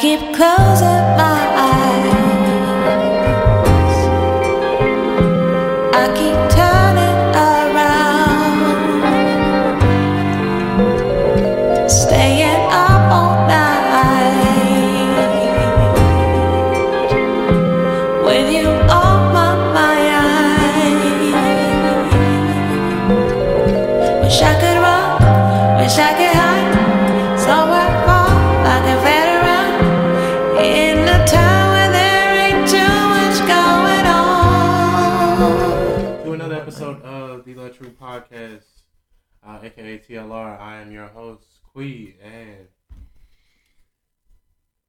keep closing my uh, aka TLR. I am your host, Kwe, and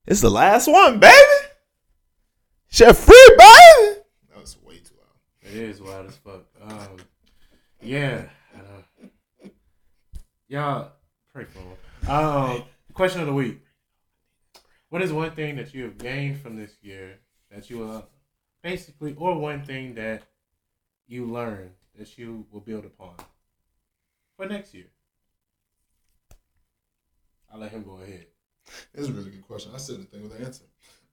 It's the last one, baby. Chef free, baby. That was way too loud. it is wild as fuck. Um, yeah, uh, y'all pray for him. Um, question of the week: What is one thing that you have gained from this year that you will basically, or one thing that you learned that you will build upon for next year? I'll let him go ahead. Is a really good question. I said the thing with the answer.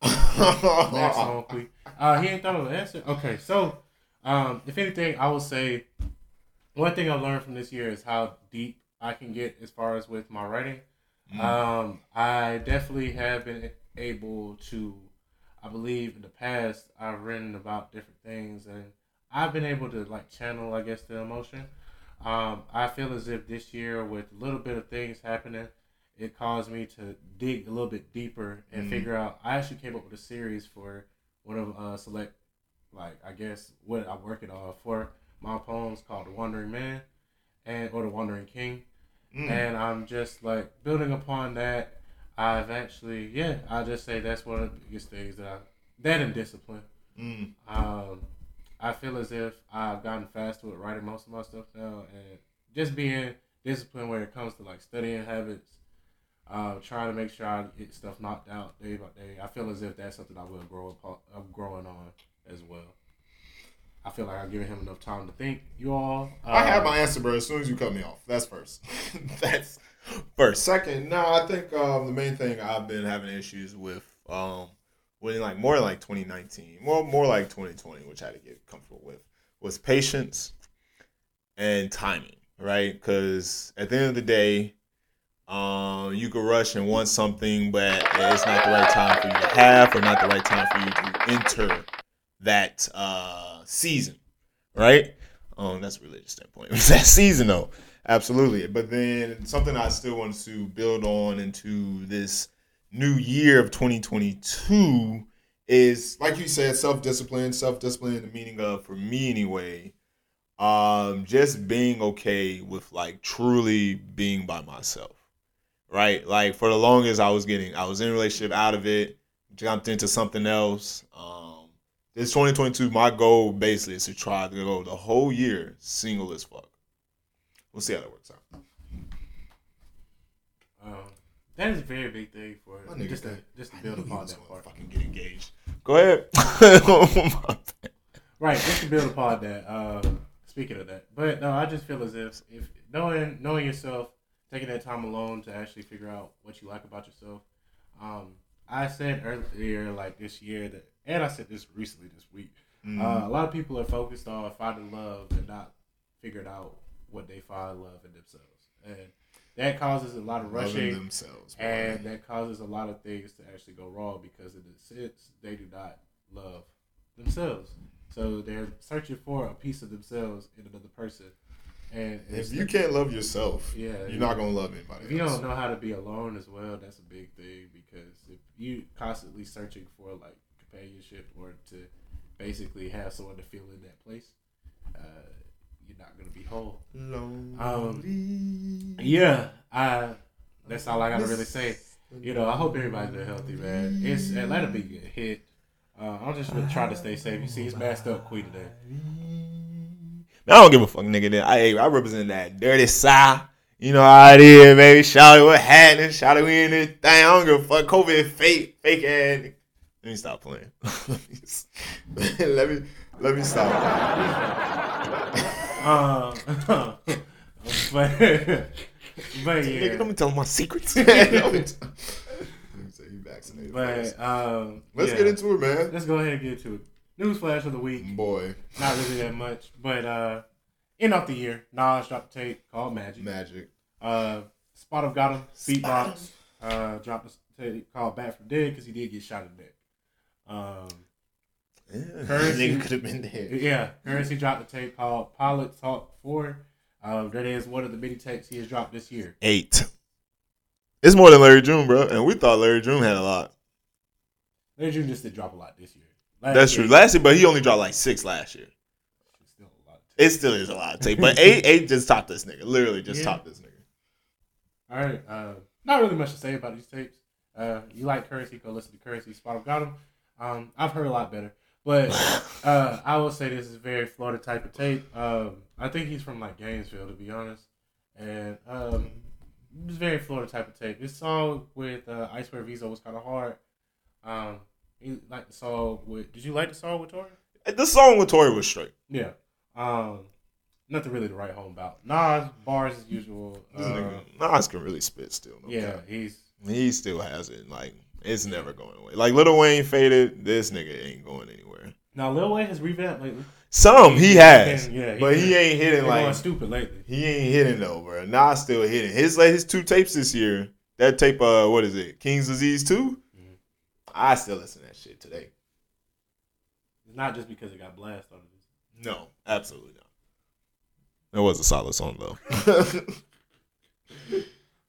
Next one, please. Uh, he ain't thought of an answer. Okay, so um, if anything, I will say one thing I learned from this year is how deep I can get as far as with my writing. Um, I definitely have been able to. I believe in the past I've written about different things, and I've been able to like channel, I guess, the emotion. Um, I feel as if this year, with a little bit of things happening, it caused me to dig a little bit deeper and Mhm. figure out. I actually came up with a series for one of uh, select, like I guess what I'm working on for my poems called "The Wandering Man," and or "The Wandering King," Mm. and I'm just like building upon that. I've actually, yeah, I just say that's one of the biggest things that I that and discipline. Mm. Um, I feel as if I've gotten faster with writing most of my stuff now, and just being disciplined when it comes to like studying habits, uh, trying to make sure I get stuff knocked out day by day. I feel as if that's something I will grow up, I'm growing on as well. I feel like I've given him enough time to think. You all, uh, I have my answer, bro. As soon as you cut me off, that's first. that's first. Second, no, I think um, the main thing I've been having issues with, um, when like more like 2019, more more like 2020, which I had to get comfortable with, was patience and timing, right? Because at the end of the day, um, you could rush and want something, but it's not the right time for you to have, or not the right time for you to enter that uh, season, right? Um, that's a religious standpoint. That season though, absolutely. But then something I still want to build on into this new year of 2022 is, like you said, self discipline. Self discipline, the meaning of, for me anyway, um, just being okay with like truly being by myself, right? Like for the longest, I was getting, I was in a relationship out of it, jumped into something else. Um, this 2022, my goal basically is to try to go the whole year single as fuck. We'll see how that works out. That is a very big thing for My nigga just to just to build upon that gonna part. Fucking get engaged. Go ahead. Right, just to build upon that. Uh, speaking of that, but no, I just feel as if if knowing knowing yourself, taking that time alone to actually figure out what you like about yourself. Um, I said earlier, like this year, that, and I said this recently this week. Mm-hmm. Uh, a lot of people are focused on finding love and not figured out what they find love in themselves, and that causes a lot of rushing themselves. and that causes a lot of things to actually go wrong because in a sense they do not love themselves so they're searching for a piece of themselves in another person and if you can't love yourself, yeah you're not gonna love anybody. if you else. don't know how to be alone as well that's a big thing because if you constantly searching for like companionship or to basically have someone to feel in that place uh, you're not going to be whole Lonely. yeah i that's all i gotta really say you know, I hope everybody's been healthy, man. It's Atlanta be getting hit. Uh, I'm just gonna try to stay safe. You see, it's masked up Queen today. I don't give a fuck, nigga. Then I, I represent that dirty side. You know how it is, baby. Shout it, what happening? Shout it, we in this thing. I don't give a fuck. COVID fake, fake ass. Let me stop playing. let me let me stop. Um, but but Nigga, yeah, let me tell my secrets. Let me t- Let me say, you vaccinated. folks. But um, Let's yeah. get into it, man. Let's go ahead and get into it. News flash of the week. Boy, Not really that much, but uh, end of the year, Nas dropped a tape called Magic. magic. Uh, SpotemGottem. Beatbox uh, dropped a tape called Back from Dead because he did get shot in the neck. Um, Yeah, Curren$y. nigga could have been there. yeah, Curren$y dropped a tape called Pilot Talk Four. Uh, that is one of the many tapes he has dropped this year. Eight. It's more than Larry June, bro. And we thought Larry June had a lot. Larry June just did drop a lot this year. Last That's year, true. Last year, but he only dropped like six last year. still a lot. It still is a lot of tape. But eight, eight just topped this nigga. Literally just Yeah. topped this nigga. All right. Uh, not really much to say about these tapes. Uh, you like Curren$y? Go listen to Curren$y. Spot got him. Um, I've heard a lot better, but uh, I will say this is very Florida type of tape. Um, I think he's from like Gainesville, to be honest, and um, it's very Florida type of tape. This song with uh, I Swear Visa was kind of hard. Um, he liked the song with. Did you like the song with Tori? The song with Tori was straight. Yeah. Um, nothing really to write home about. Nas bars as usual. Uh, Nas can really spit still. No yeah, cap. he's He still has it. Like, it's never going away. Like, Lil Wayne faded. This nigga ain't going anywhere. now Lil Wayne has revamped lately. Some he has. Yeah, he but he ain't hitting like. stupid lately. He ain't hitting though, bro. Nas still hitting. His like his two tapes this year. That tape, uh, what is it? King's Disease 2 Mhm. I still listen to that shit today. It's not just because it got blasted on it. No, absolutely not. That was a solid song though.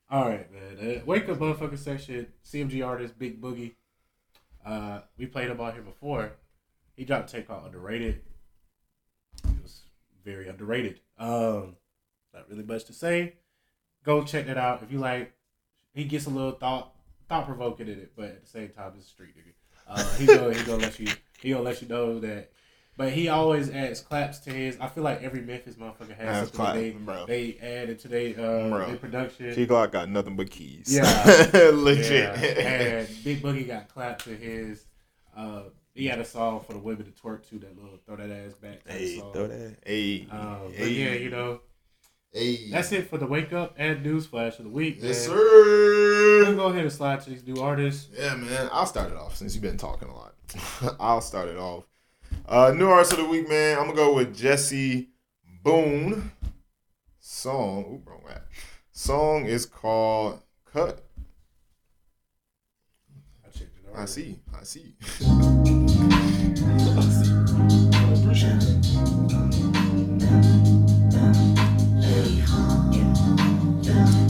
All right, man. Uh, Wake up, motherfucker section. CMG artist Big Boogie. Uh, we played him out here before. He dropped a tape called Underrated. It was very underrated. Um, not really much to say. Go check that out if you like. He gets a little thought thought provoking in it, but at the same time, it's a street nigga. Uh, he go he gonna let you he gonna let you know that. But he always adds claps to his. I feel like every Memphis motherfucker has Has something clap, they, bro. they add into their uh, Bro. their production. Key Glock got nothing but keys. Yeah. legit. Yeah, and Big Boogie got claps to his. Uh, he had a song for the women to twerk to that little throw that ass back. hey, song. throw that. Hey, Um, but hey. yeah, you know, Hey, that's it for the wake up and news flash of the week. Yes, man. We'll sir. go ahead and slide to these new artists. Yeah, man. I'll start it off since you've been talking a lot. I'll start it off. Uh, new artist of the week, man. I'm gonna go with Jesse Boone. Song. Ooh, wrong app. Song is called "Cut." I checked it I see. I see. I see. I appreciate it.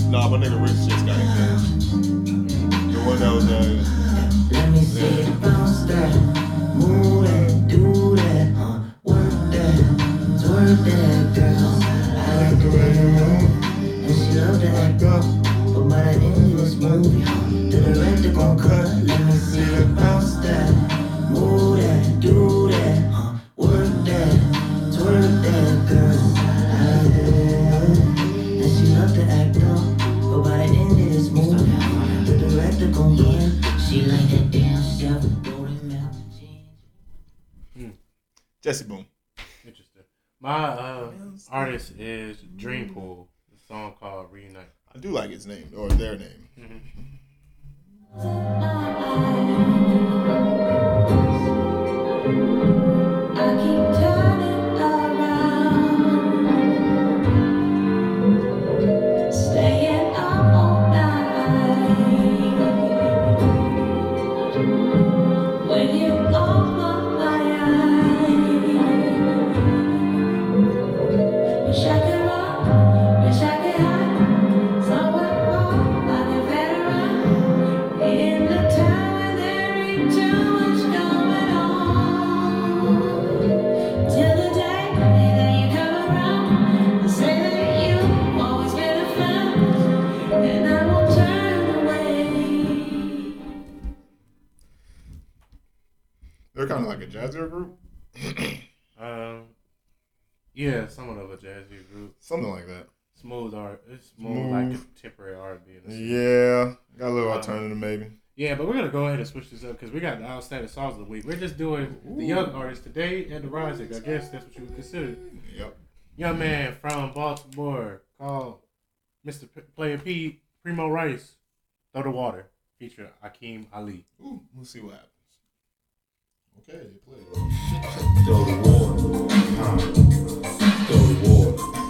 Nah, my nigga Rich just got engaged. The one that was uh, called Reunite. I do like his name or their name. Mm-hmm. I contemporary R&B. in a sense. Yeah, got a little Uh, alternative maybe. Yeah, but we're gonna go ahead and switch this up because we got the outstanding songs of the week. We're just doing the young artists today and the rising. I guess that's what you would consider. Yep. Young man from Baltimore called Mr. P- Player P, Premo Rice, Throw the Water. featuring Akeem Ali. Ooh, we'll see what happens. Okay, they played. Throw the water. Throw the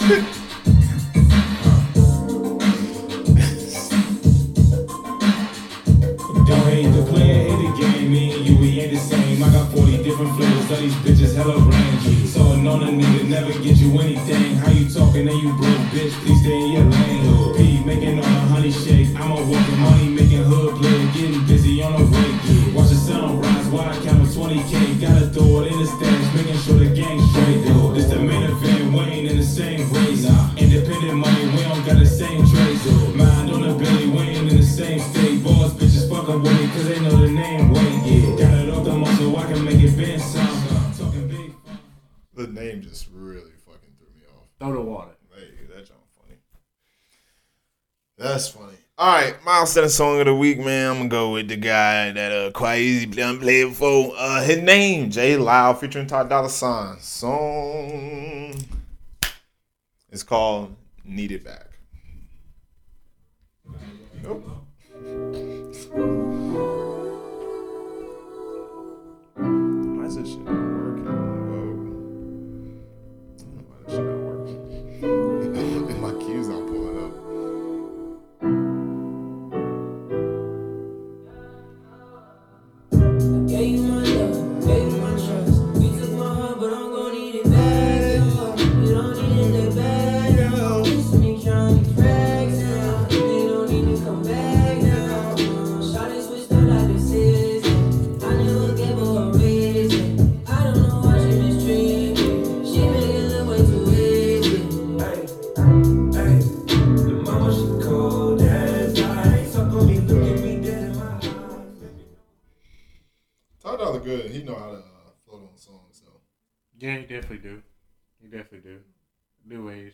water. different flavors of these bitches, hella range. So known a nigga never get you anything. How you talking and you broke, bitch? Please stay in your lane. P making all the honey shake. I'm a walking money, making hood play, getting busy on the way. Watch the sunrise, while I count 20k. Gotta throw it in the stash, making sure the gang straight. This the main event, we ain't in the same race. Independent money, we don't got the same trace. Mind on the belly, we ain't in the same state. Boss bitches fucking with me, cause they know the name. Wait, name just really fucking threw me off. Throw the water. Hey, that jump funny. That's funny. All right, milestone song of the week, man. I'm gonna go with the guy that uh Kweisi done played for. Uh, his name Jay Loud featuring Ty Dolla Sign. Song. It's called "Need It Back." Nope. Why is this shit Yeah, you definitely do. You definitely do. New age.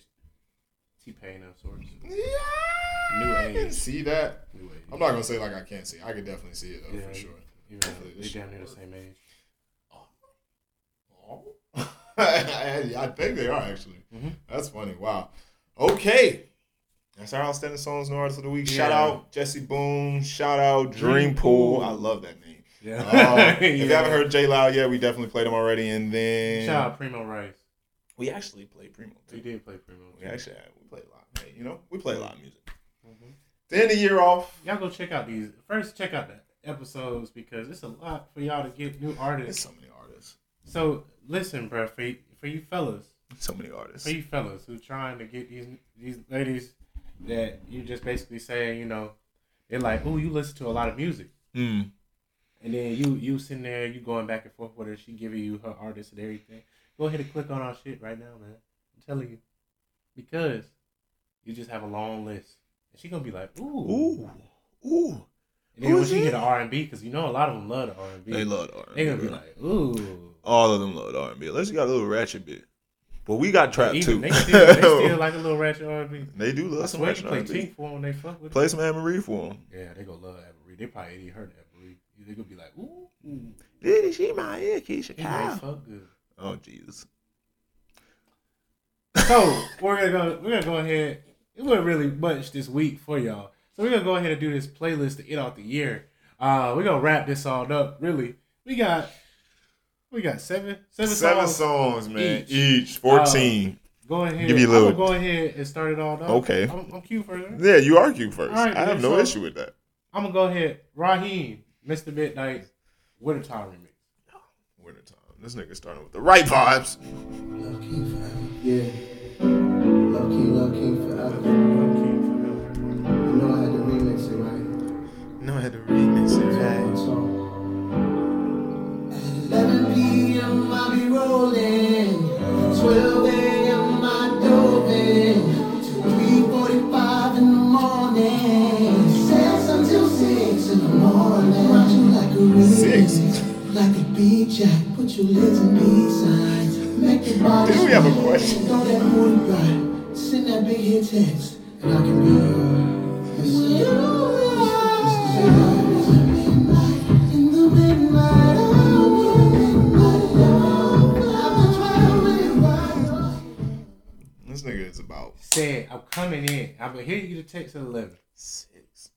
T Pain of sorts. Yeah, New age. I can see that. New age. I'm not gonna say like I can't see. I can definitely see it though Yeah, for sure. You know, they damn near the same age. Oh. I, I think they are actually. Mhm. That's funny. Wow. Okay. That's our outstanding songs and artists of the week. Shout out Jesse Boone. Shout out Dream. Pool. I love that name. Yeah. Um, if you haven't heard Jay Loud yet, we definitely played him already. And then Shout out Premo Rice. we actually played Premo We did play Premo. We too. actually we played a lot. Hey, you know, we play a lot of music. Mhm. To end the year off, Y'all go check out these. First, check out the episodes because it's a lot for y'all to get new there's artists. so many artists. So listen, bro, for you, for you fellas, So many artists. for you fellas who trying to get these these ladies that you just basically saying, you know, they're like, oh, you listen to a lot of music, Mm. And then you you sitting there, you going back and forth with her, she giving you her artist and everything. Go ahead and click on our shit right now, man. I'm telling you, because you just have a long list, and she gonna be like, ooh, Ooh. Ooh. And then Who when she it? hear the R and B, because you know a lot of them love the R and B. They love the R&B. They gonna be like, ooh. All of them love the R&B. Unless you got a little ratchet bit. But we got trap Even too. they still, they still like a little ratchet R and B. They do love some ratchet R&B. Tink for them when they fuck with. Play some Anne Marie for them. Yeah, they gonna love Avery. They probably ain't heard Avery. They gonna be like, ooh, ooh. Did she my ear, Keisha He may fuck good. Oh Jesus. So we're gonna go. We're gonna go ahead. It wasn't really much this week for y'all, so we're gonna go ahead and do this playlist to end out the year. Uh, we're gonna wrap this all up. Really, we got we got seven seven, Seven songs. songs, man. each. Each. 14. Go ahead. Give me a little- I'm gonna go ahead and start it all off. Okay. I'm, I'm cute for it. yeah, you argue first. All right, I have man, no so- issue with that. I'm gonna go ahead. Raheem, Mr. Midnight, Wintertime remix. Wintertime. This nigga starting with the right vibes. Love King forever. Yeah. Love King, Love King forever. You know I had to remix it, right? No, I had to remix it. One song. At 11 p.m. I'll be rolling. 12 Like jack. Put your lips in B signs. Make your body. Do we have a question? Throw that booty right. Send that big hit text, and I can be your Mr. Mr. In the midnight hour, midnight hour, after 12 midnight. This nigga is about Said I'm coming in. I'm gonna hit you the text at eleven. six.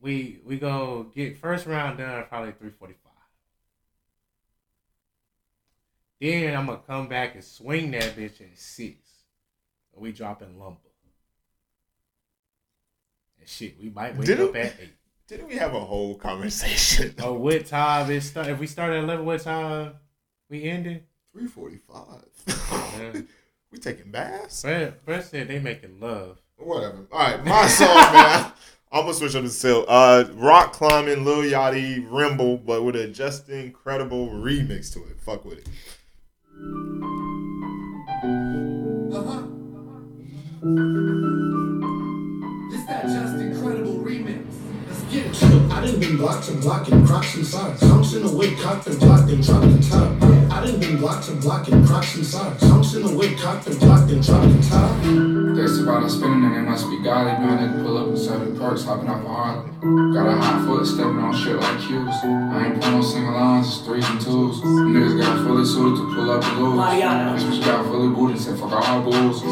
we we go get first round done at probably three forty Then I'm gonna come back and swing that bitch at six. and We dropping lumber. And shit, we might wake Didn't- up at eight. Didn't we have a whole conversation? Oh, what time it start? If we start at eleven, what time we ended? Three forty-five. Yeah. we taking baths? Brett, Brett said they making love. Whatever. All right, my song, man. I'm gonna switch up the still. Uh, rock climbing, Lil Yachty, Remble, but with a Justin Credible remix to it. Fuck with it. It's that Justin Credible remix. Let's get it. I done been blocked and blocking Crocs and socks. Hunks in the whip, cocked and blocked and dropped the top. I done been blocked and blocking Crocs and socks. Hunks in the whip, cocked and blocked and dropped the top. That's about a spinning and it must be godly. Man, they pull up in seven perks, hopping off a Harley. Got a hot foot, stepping on shit like cues. I ain't playing no single lines, it's threes and twos. Niggas got fully suited to pull up and lose. This bitch got fully booted, said fuck all bulls.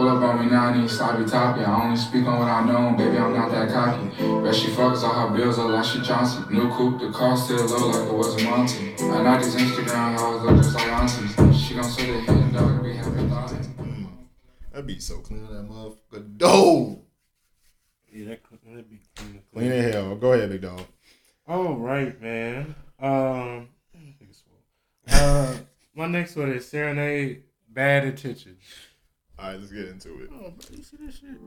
Pull up on me now, I need sloppy toppy. I only speak on what I know, baby, I'm not that cocky. Bet she fucks all her bills look like she Johnson. New coupe, the car still low like it was a Monty. I like these Instagram hoes look just like aunties. She gon' say the hidden dog and be happy thoughts. Mm. That beat so clean, that motherfucker. Dope. Yeah, that could that'd be clean. Clean as hell. Go ahead, big dog. All right, man. Um, uh, my next one is Cyrnade Bad Intentions. All right, let's get into it. Oh, bro, you see this shit?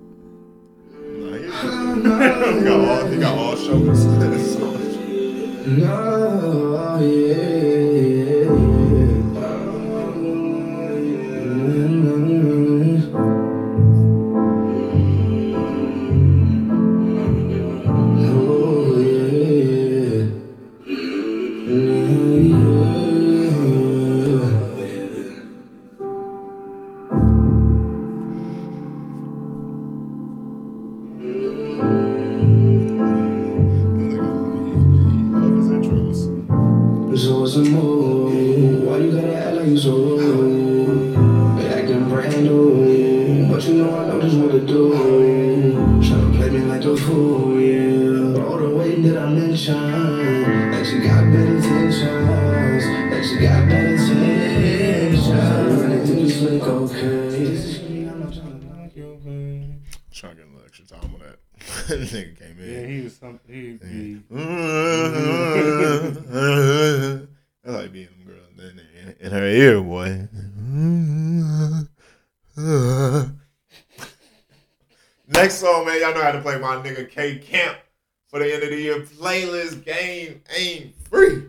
Nah, he, he got all, he got all shoulders. No, oh, yeah, ear, boy. Next song, man. Y'all know how to play my nigga K Camp for the end of the year playlist. Game ain't free.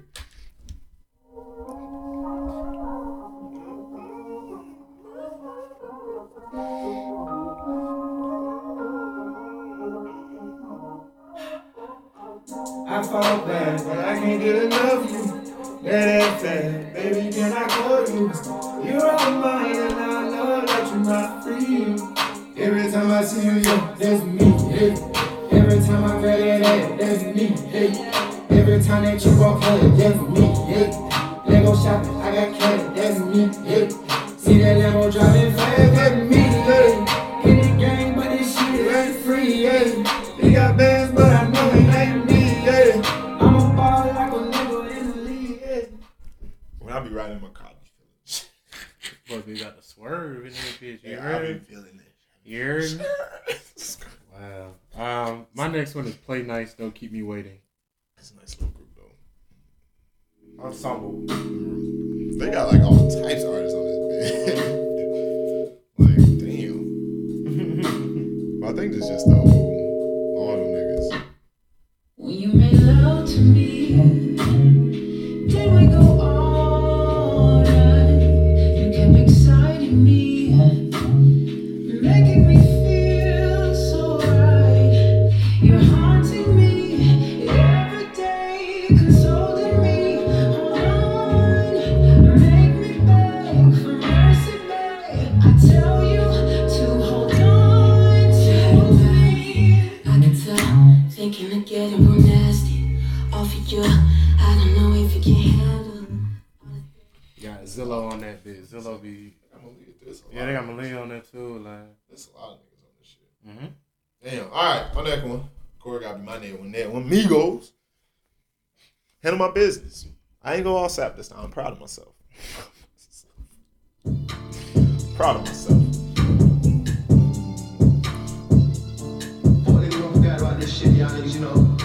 Swerve in that bitch. You Yeah, I heard? be feeling it. You heard? Wow. Um, my next one is Play Nice. Don't keep me waiting. It's a nice little group though. Ensemble. They got like all types of artists on this bit. like, damn. I think it's just the whole all them niggas. When you made love to me, Zillow on that bit. Zillow be. I'm gonna leave this. a Yeah, they got Malia on there too. Like. There's a lot of niggas on this shit. Mm-hmm. Damn. All right, my next one. Corey gotta be my name when that when Migos. Handle my business. I ain't go all sap this time. I'm proud of myself. proud of myself. Boy, niggas don't forget about this shit, y'all you know.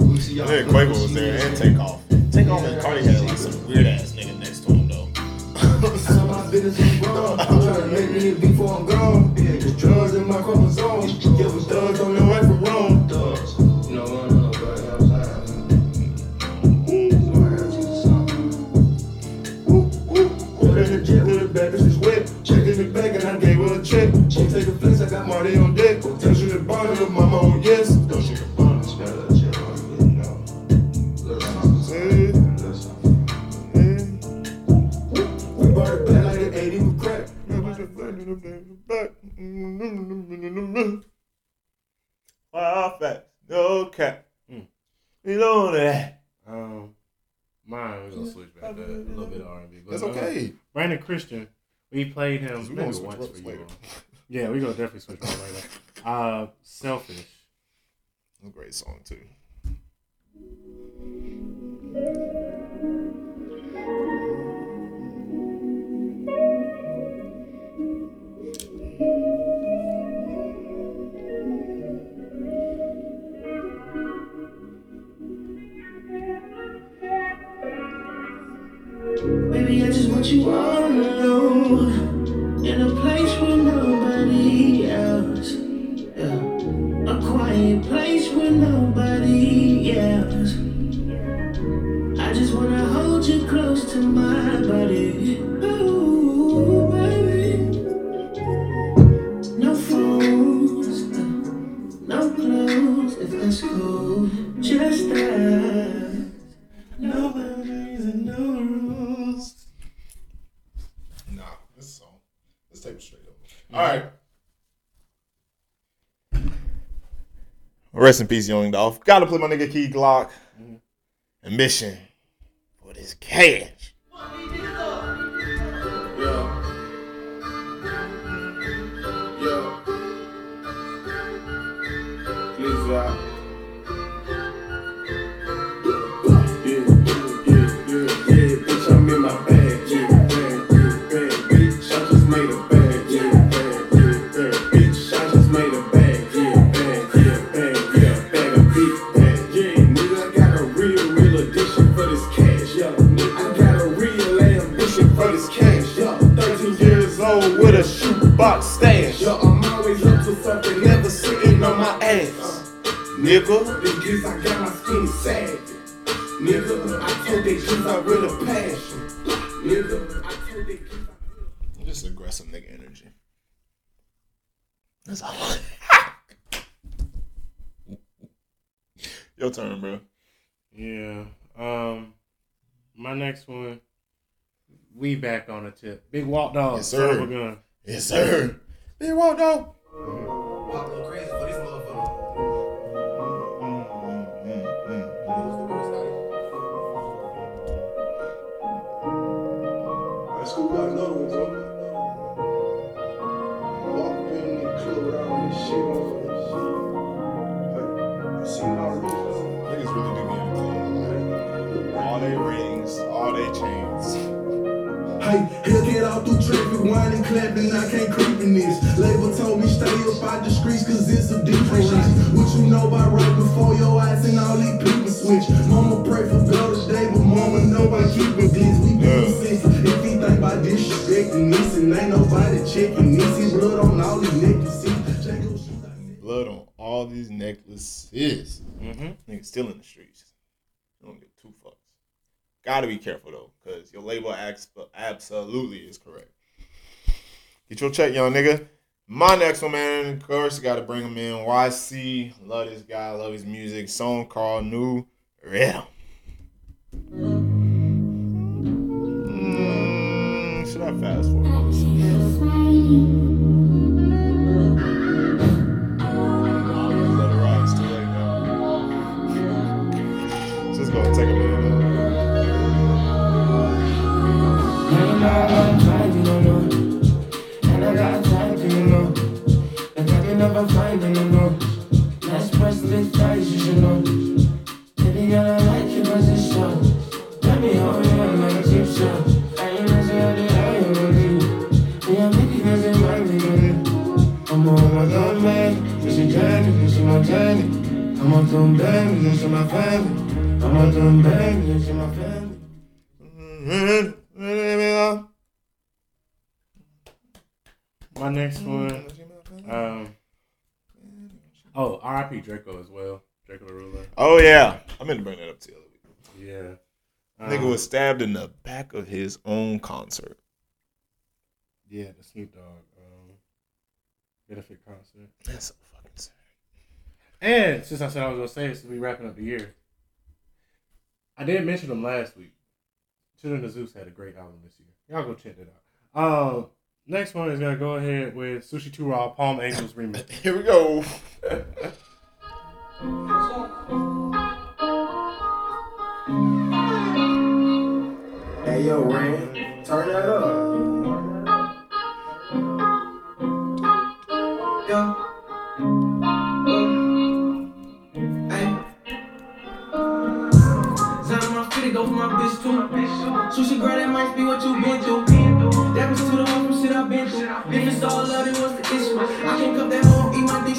We I y'all. think Quavo was there and Takeoff. Takeoff and Cardi had like some weird ass nigga next to him business is wrong. I'm trying to make me before I'm gone. Yeah, cause drugs in my chromosomes. Yeah, but thugs don't know right from wrong. Thugs. You know, I don't know, but. Put in the jet a bag, this is wet. Check in the bag and I gave her a check. She take a flex, I got Marty on deck. She the bond of mama on yes. No cap. Mm. You know that. Um, mine we're gonna switch back to a little bit of R and B. That's okay. Brandon Christian, we played him we maybe once for you. Yeah, we gonna definitely switch back later. Uh, selfish. A great song too. You all Rest in peace, Young Dolph. Gotta play my nigga Key Glock. Mm-hmm. Ambition for this cash. Shoebox stash, yeah, I'm always up to something, never sitting on my ass. Nigga, the gifts I got my skin sagging. Nigga, I told they kids I real a passion. Nigga, I told they kids I Just aggressive nigga energy. That's all. Your turn, bro. Yeah. Um, my next one. We back on the tip. Big Walkdog. Yes, son of sir. a gun. Yes, sir. Big Walkdog. Stay up out the streets, cause it's a different shit. What you know about right before your eyes and all these people switch. Mama pray for God today, but mama know I keep it this. We been since if he think about disrespecting this, and ain't nobody checking this. His blood on all these necklaces. Check those shoes I said. Blood on all these necklaces. Mm-hmm. Niggas still in the streets. You don't get two fucks. Gotta be careful though, cause your label acts absolutely is correct. Get your check, young nigga. My next one, man, of course, gotta bring him in. Ycee, love this guy, love his music. Song called Nu Riddim. Mm, should I fast forward? take a minute. I'm finding you know. Let's press the thighs, you should know. Baby girl, I like your position. Let me hold you up like a cheap shot. I ain't messing up the eye of me. Yeah, maybe cause it might be good. I'm on my own man. This is candy, this is my candy. I'm on some bang, this is my family. I'm on some bang, this is my family. Draco as well. Drakeo the Ruler. Oh yeah, I meant to bring that up to you. Yeah. Nigga Um, was stabbed in the back of his own concert. Yeah, the Snoop Dogg um, benefit concert. That's so fucking sad. And since I said I was gonna say this, we wrapping up the year. I did mention them last week. Children of Zeus had a great album this year. Y'all go check that out. Um, next one is gonna go ahead with Sushi Two Raw Palm Angels remix. Here we go. Hey yo, Ran, turn that up. Yeah. Hey. On my feet, go for my bitch too. Sushi girl, that might be what you been through. That was to the home from shit I've been through. If it's all love, then what's the issue? I can't cup that home,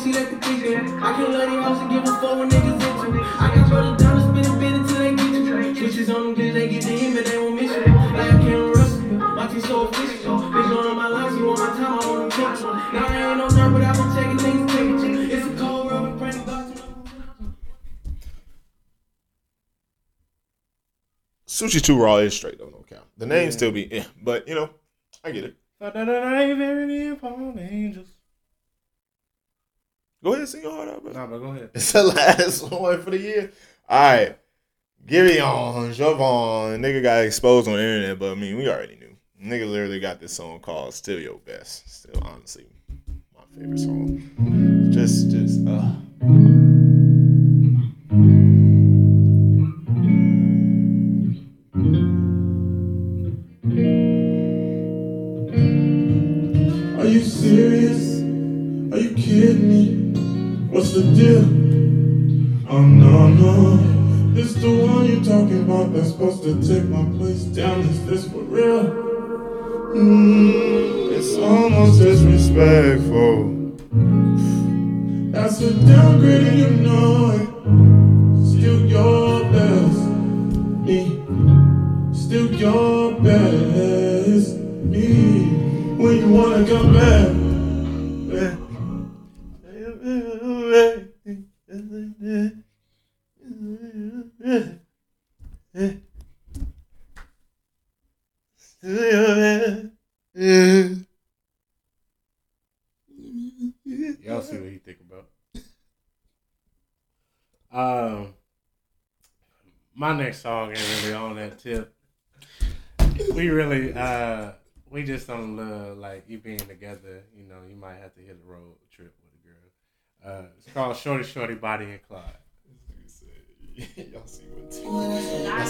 eat my dick, the kick. I can't love the house and give a fuck when niggas into. I got brothers down to spin a bit until they get you. Switches on them, bitch, they get to him, but they won't miss you. Like I can't rush you. My team so official. Bitch, on my life, you want my time, I want them tickets. Now I ain't no nerd, but I've been checking things, temperature. It's a cold world, we pray to Sushi Two Raw is straight though, no count. The name still be, yeah, but you know, I get it. Palm Angels. Go ahead, sing your heart out, bro. Nah, but go ahead. It's the last one for the year. All right. Giveon, Javon. Nigga got exposed on the internet, but I mean, we already knew. Nigga literally got this song called Still Your Best. Still, honestly, my favorite song. Just, just, uh. Talking about that's supposed to take my place down. Is this for real? Mm, It's almost disrespectful. that's a downgrade and you know it. Still your best. Me. Still your best. Me. When you wanna come back. Next song ain't really on that tip. We really, uh, we just don't love like you being together. You know, you might have to hit a road trip with a girl. Uh, it's called Shordie Shordie Body and Clyde. Y'all see what I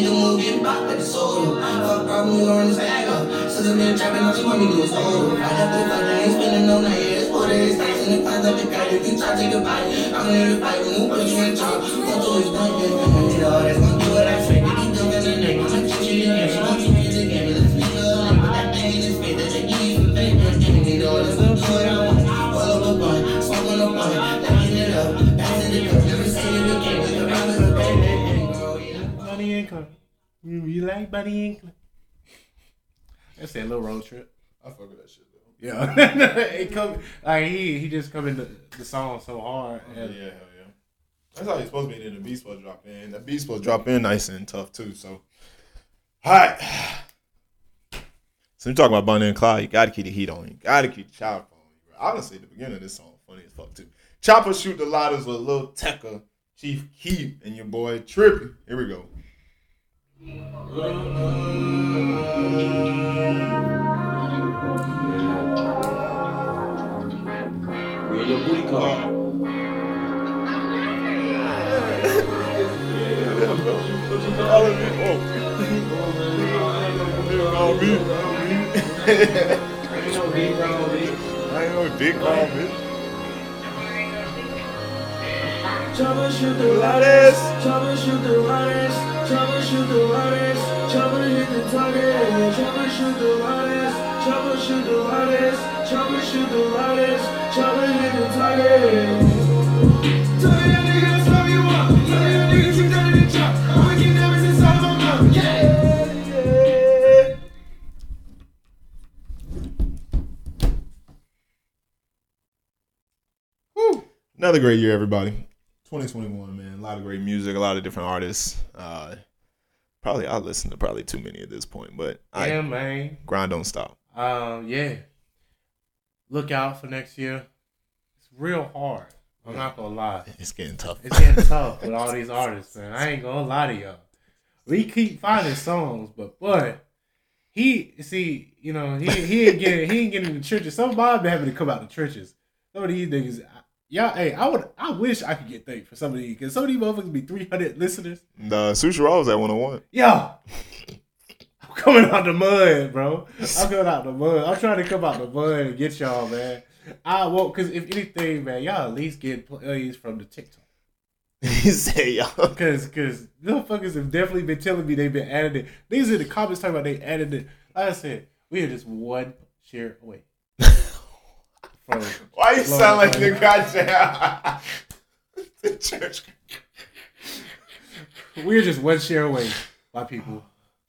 nigga move, get back like the soul. Fuck problem, we gon' run this bag up. Since I've been trapping, all she want me to do is hold. I got the fuck, I ain't spending no night, it's four days, nights, and if I love it, God, if you try to take a I'm gonna fight, but you ain't talk. Won't do is done, yeah, yeah, yeah, all that's You, you like Buddy and Clyde? That's that little road trip. I fuck with that shit though. Yeah, it come like he he just come in the, the song so hard. Oh, yeah, And hell yeah. That's how he's supposed to be. Then the beat's supposed to drop in. The beat's supposed to drop in nice and tough too. So, all right. So you talking about Bunny and Clyde? You gotta keep the heat on you. Gotta keep the chopper on you. Bro. Honestly, the beginning of this song funny as fuck too. Chopper shoot the lighters with Lil Tecca, Chief Keef, and your boy Trippie. Here we go. Where your booty call? Ain't no dick wrong, bitch. troubleshoot the loudest, troubleshoot the loudest, troubleshoot the loudest, trouble hit the target, troubleshoot the loudest, troubleshoot the loudest, troubleshoot the trouble hit the target. Tell your niggas love you up. Tell keep diamonds inside my mouth. Yeah. Another great year, everybody. 2021, man. A lot of great music, a lot of different artists. Uh, probably I'll listen to probably too many at this point, but I Yeah, man. grind don't stop. Um, yeah. Look out for next year. It's real hard. I'm not gonna lie. It's getting tough. It's getting tough with all these artists, man. I ain't gonna lie to y'all. We keep finding songs, but boy, he see, you know, he he ain't getting he ain't getting in the churches. Some of been having to come out the churches. Some of these niggas, y'all, hey, I would, I wish I could get thanked for some of these because some of these motherfuckers be 300 listeners. The Sushi Raw was at 101. Yo, I'm coming out the mud, bro. I'm coming out the mud. I'm trying to come out the mud and get y'all, man. I won't, because if anything, man, y'all at least get plays from the TikTok. he said, y'all. Cause, cause motherfuckers have definitely been telling me they've been adding it. These in the comments talking about they added it. Like I said, we are just one share away. From Why you sound like the Florida. goddamn the church? We're just one share away, my people,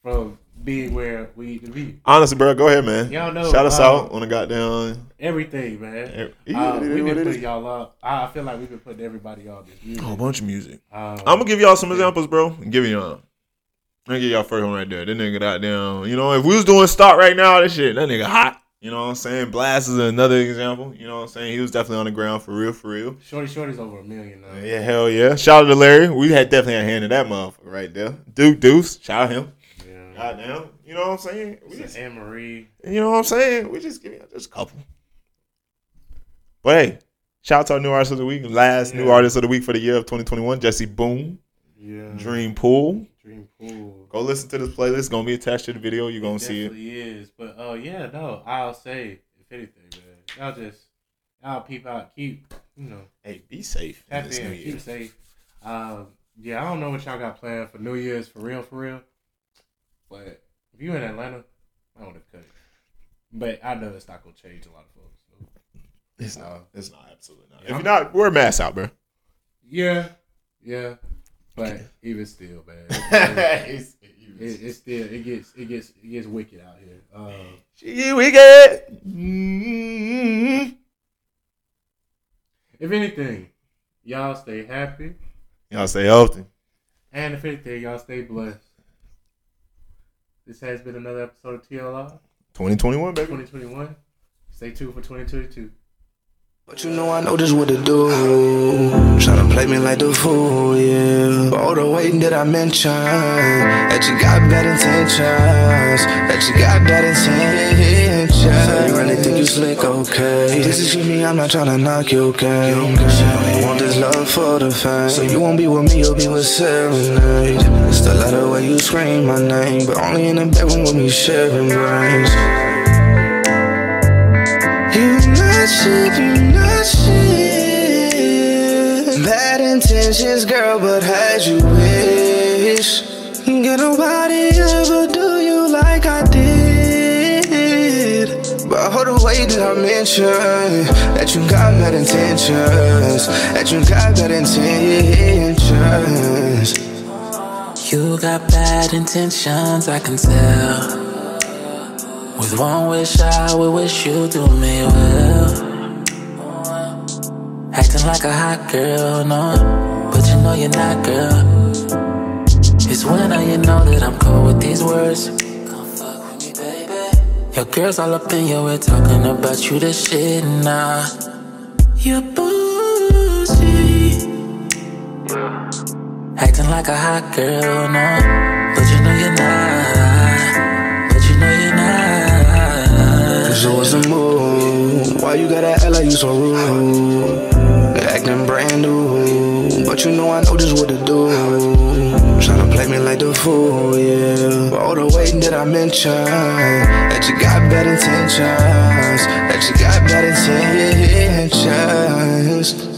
from being where we need to be. Honestly, bro, go ahead, man. Y'all know, Shout us um, out on the goddamn. Everything, man. Every- Uh, we've been putting y'all up. I I feel like we've been putting everybody on this music. A whole bunch of music. Um, I'm gonna give y'all some examples, bro. And give y'all. I'm gonna give y'all first one right there. That nigga goddamn. You know, if we was doing stock right now, that shit, that nigga hot. You know what I'm saying? Blast is another example. You know what I'm saying? He was definitely on the ground for real, for real. Shordie Shordie's over a million now. Yeah, hell yeah. Shout out to Larry. We had definitely a hand in that motherfucker right there. Duke Deuce. Shout out him. Yeah. Goddamn. You know what I'm saying? We just, Anne Marie. you know what I'm saying? We just give you just a couple. But hey, shout out to our new artist of the week. Last new artist of the week for the year of 2021, Jesse Boone. Yeah. DreamPool. Dream Pool. Go listen to this playlist. It's gonna be attached to the video. You're gonna see it. definitely is. But oh yeah, no, I'll say if anything, man, y'all just y'all peep out, keep you know Hey, be safe. tap this in, new year. keep safe. Um, yeah, I don't know what y'all got planned for New Year's for real, for real. But if you in Atlanta, I want to cut it. But I know it's not gonna change a lot of folks. So. It's Uh, not. It's not. Absolutely not. yeah, If I'm- you're not, wear a mask out, bro. Yeah, yeah. But even still, man, It's- it, it's still it gets it gets it gets wicked out here. Um, She wicked. Mm-hmm. if anything, y'all stay happy, Y'all stay healthy. and if anything, y'all stay blessed. This has been another episode of TLR 2021, baby. 2021. Stay tuned for 2022. But you know I know just what to do. Tryna play me like the fool, yeah. But all the waiting that I mentioned, that you got bad intentions, that you got bad intentions. So you really think you slick, okay? This is me, I'm not tryna knock your game. She only want this love for the fame. So you won't be with me, you'll be with Cyrnade. It's the letter where you scream my name, but only in the bedroom with me sharing brains. You not shit, you shit. Bad intentions, girl, but had you wish. Get nobody ever do you like I did. But hold the way that I mentioned that you got bad intentions, that you got bad intentions. You got bad intentions, I can tell. With one wish, I would wish you do me well. Acting like a hot girl, no, but you know you're not, girl. It's when I you know that I'm cold with these words. Come fuck with me, baby. Your girls all up in your head talking about you the shit now. You're bougie. Acting like a hot girl, no, but you know you're not. But you know you're not. So what's the move? Why you gotta act like you so rude? you know I know just what to do. Tryna play me like the fool, yeah. But all the waiting that I mentioned that you got bad intentions, that you got bad intentions.